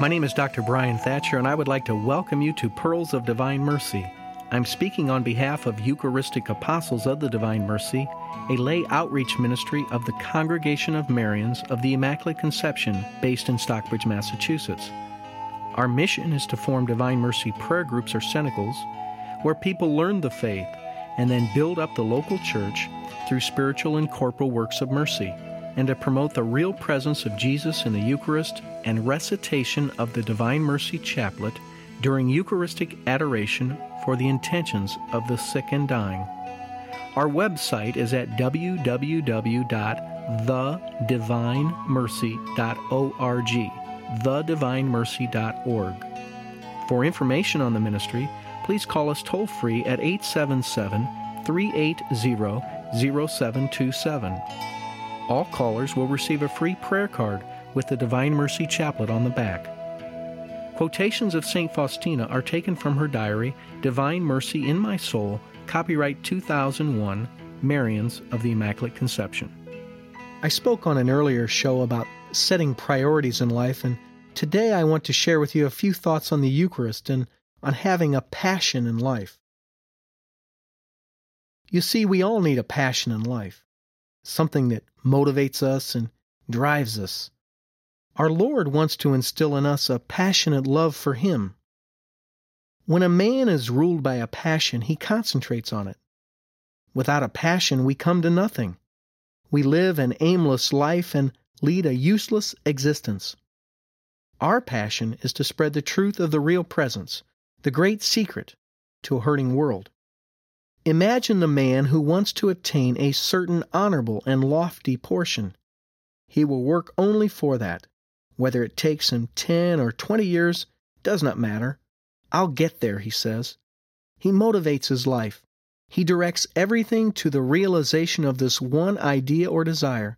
My name is Dr. Bryan Thatcher, and I would like to welcome you to Pearls of Divine Mercy. I'm speaking on behalf of Eucharistic Apostles of the Divine Mercy, a lay outreach ministry of the Congregation of Marians of the Immaculate Conception based in Stockbridge, Massachusetts. Our mission is to form Divine Mercy prayer groups or cenacles where people learn the faith and then build up the local church through spiritual and corporal works of mercy and to promote the real presence of Jesus in the Eucharist and recitation of the Divine Mercy Chaplet during Eucharistic adoration for the intentions of the sick and dying. Our website is at www.thedivinemercy.org, thedivinemercy.org. For information on the ministry, please call us toll free at 877 380 0727. All callers will receive a free prayer card with the Divine Mercy Chaplet on the back. Quotations of St. Faustina are taken from her diary, Divine Mercy in My Soul, copyright 2001, Marians of the Immaculate Conception. I spoke on an earlier show about setting priorities in life, and today I want to share with you a few thoughts on the Eucharist and on having a passion in life. You see, we all need a passion in life, something that motivates us and drives us. Our Lord wants to instill in us a passionate love for Him. When a man is ruled by a passion, he concentrates on it. Without a passion, we come to nothing. We live an aimless life and lead a useless existence. Our passion is to spread the truth of the real presence, the great secret, to a hurting world. Imagine the man who wants to attain a certain honorable and lofty portion. He will work only for that. Whether it takes him 10 or 20 years does not matter. I'll get there, he says. He motivates his life. He directs everything to the realization of this one idea or desire,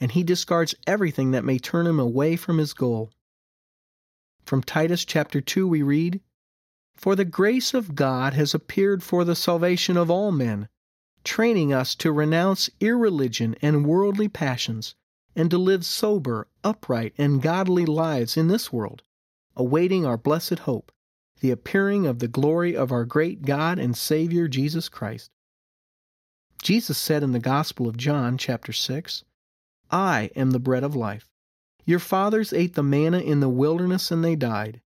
and he discards everything that may turn him away from his goal. From Titus chapter 2 we read, for the grace of God has appeared for the salvation of all men, training us to renounce irreligion and worldly passions, and to live sober, upright, and godly lives in this world, awaiting our blessed hope, the appearing of the glory of our great God and Savior Jesus Christ. Jesus said in the Gospel of John, chapter 6, I am the bread of life. Your fathers ate the manna in the wilderness and they died.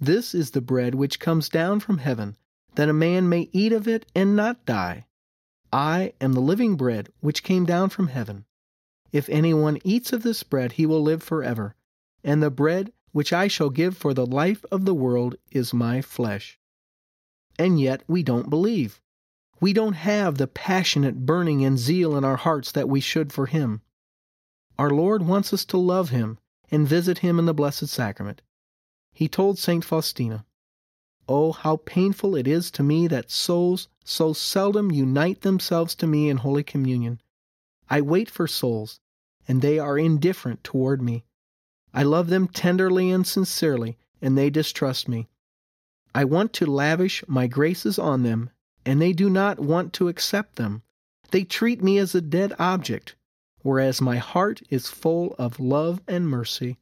This is the bread which comes down from heaven, that a man may eat of it and not die. I am the living bread which came down from heaven. If anyone eats of this bread, he will live forever. And the bread which I shall give for the life of the world is my flesh. And yet we don't believe. We don't have the passionate burning and zeal in our hearts that we should for Him. Our Lord wants us to love Him and visit Him in the Blessed Sacrament. He told St. Faustina, Oh, how painful it is to me that souls so seldom unite themselves to me in Holy Communion. I wait for souls, and they are indifferent toward me. I love them tenderly and sincerely, and they distrust me. I want to lavish my graces on them, and they do not want to accept them. They treat me as a dead object, whereas my heart is full of love and mercy.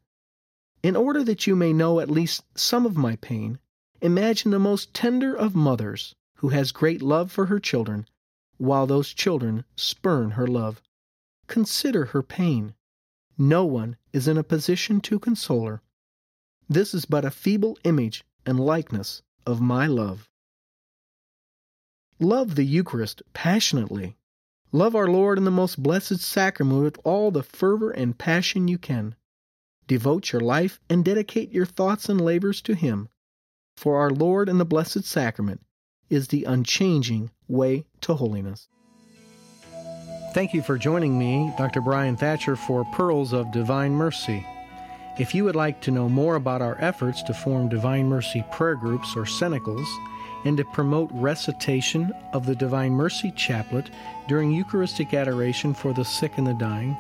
In order that you may know at least some of my pain, imagine the most tender of mothers who has great love for her children, while those children spurn her love. Consider her pain. No one is in a position to console her. This is but a feeble image and likeness of my love. Love the Eucharist passionately. Love our Lord in the most blessed sacrament with all the fervor and passion you can. Devote your life and dedicate your thoughts and labors to Him, for our Lord in the Blessed Sacrament is the unchanging way to holiness. Thank you for joining me, Dr. Bryan Thatcher, for Pearls of Divine Mercy. If you would like to know more about our efforts to form Divine Mercy prayer groups or cenacles, and to promote recitation of the Divine Mercy Chaplet during Eucharistic adoration for the sick and the dying,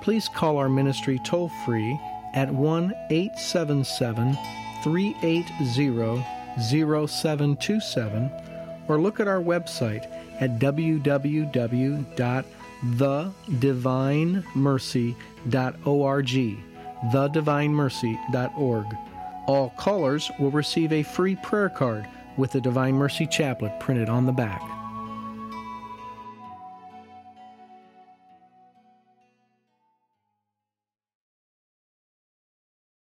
please call our ministry toll free at 1 877 380 0727 or look at our website at www.thedivinemercy.org. Thedivinemercy.org. All callers will receive a free prayer card with the Divine Mercy Chaplet printed on the back.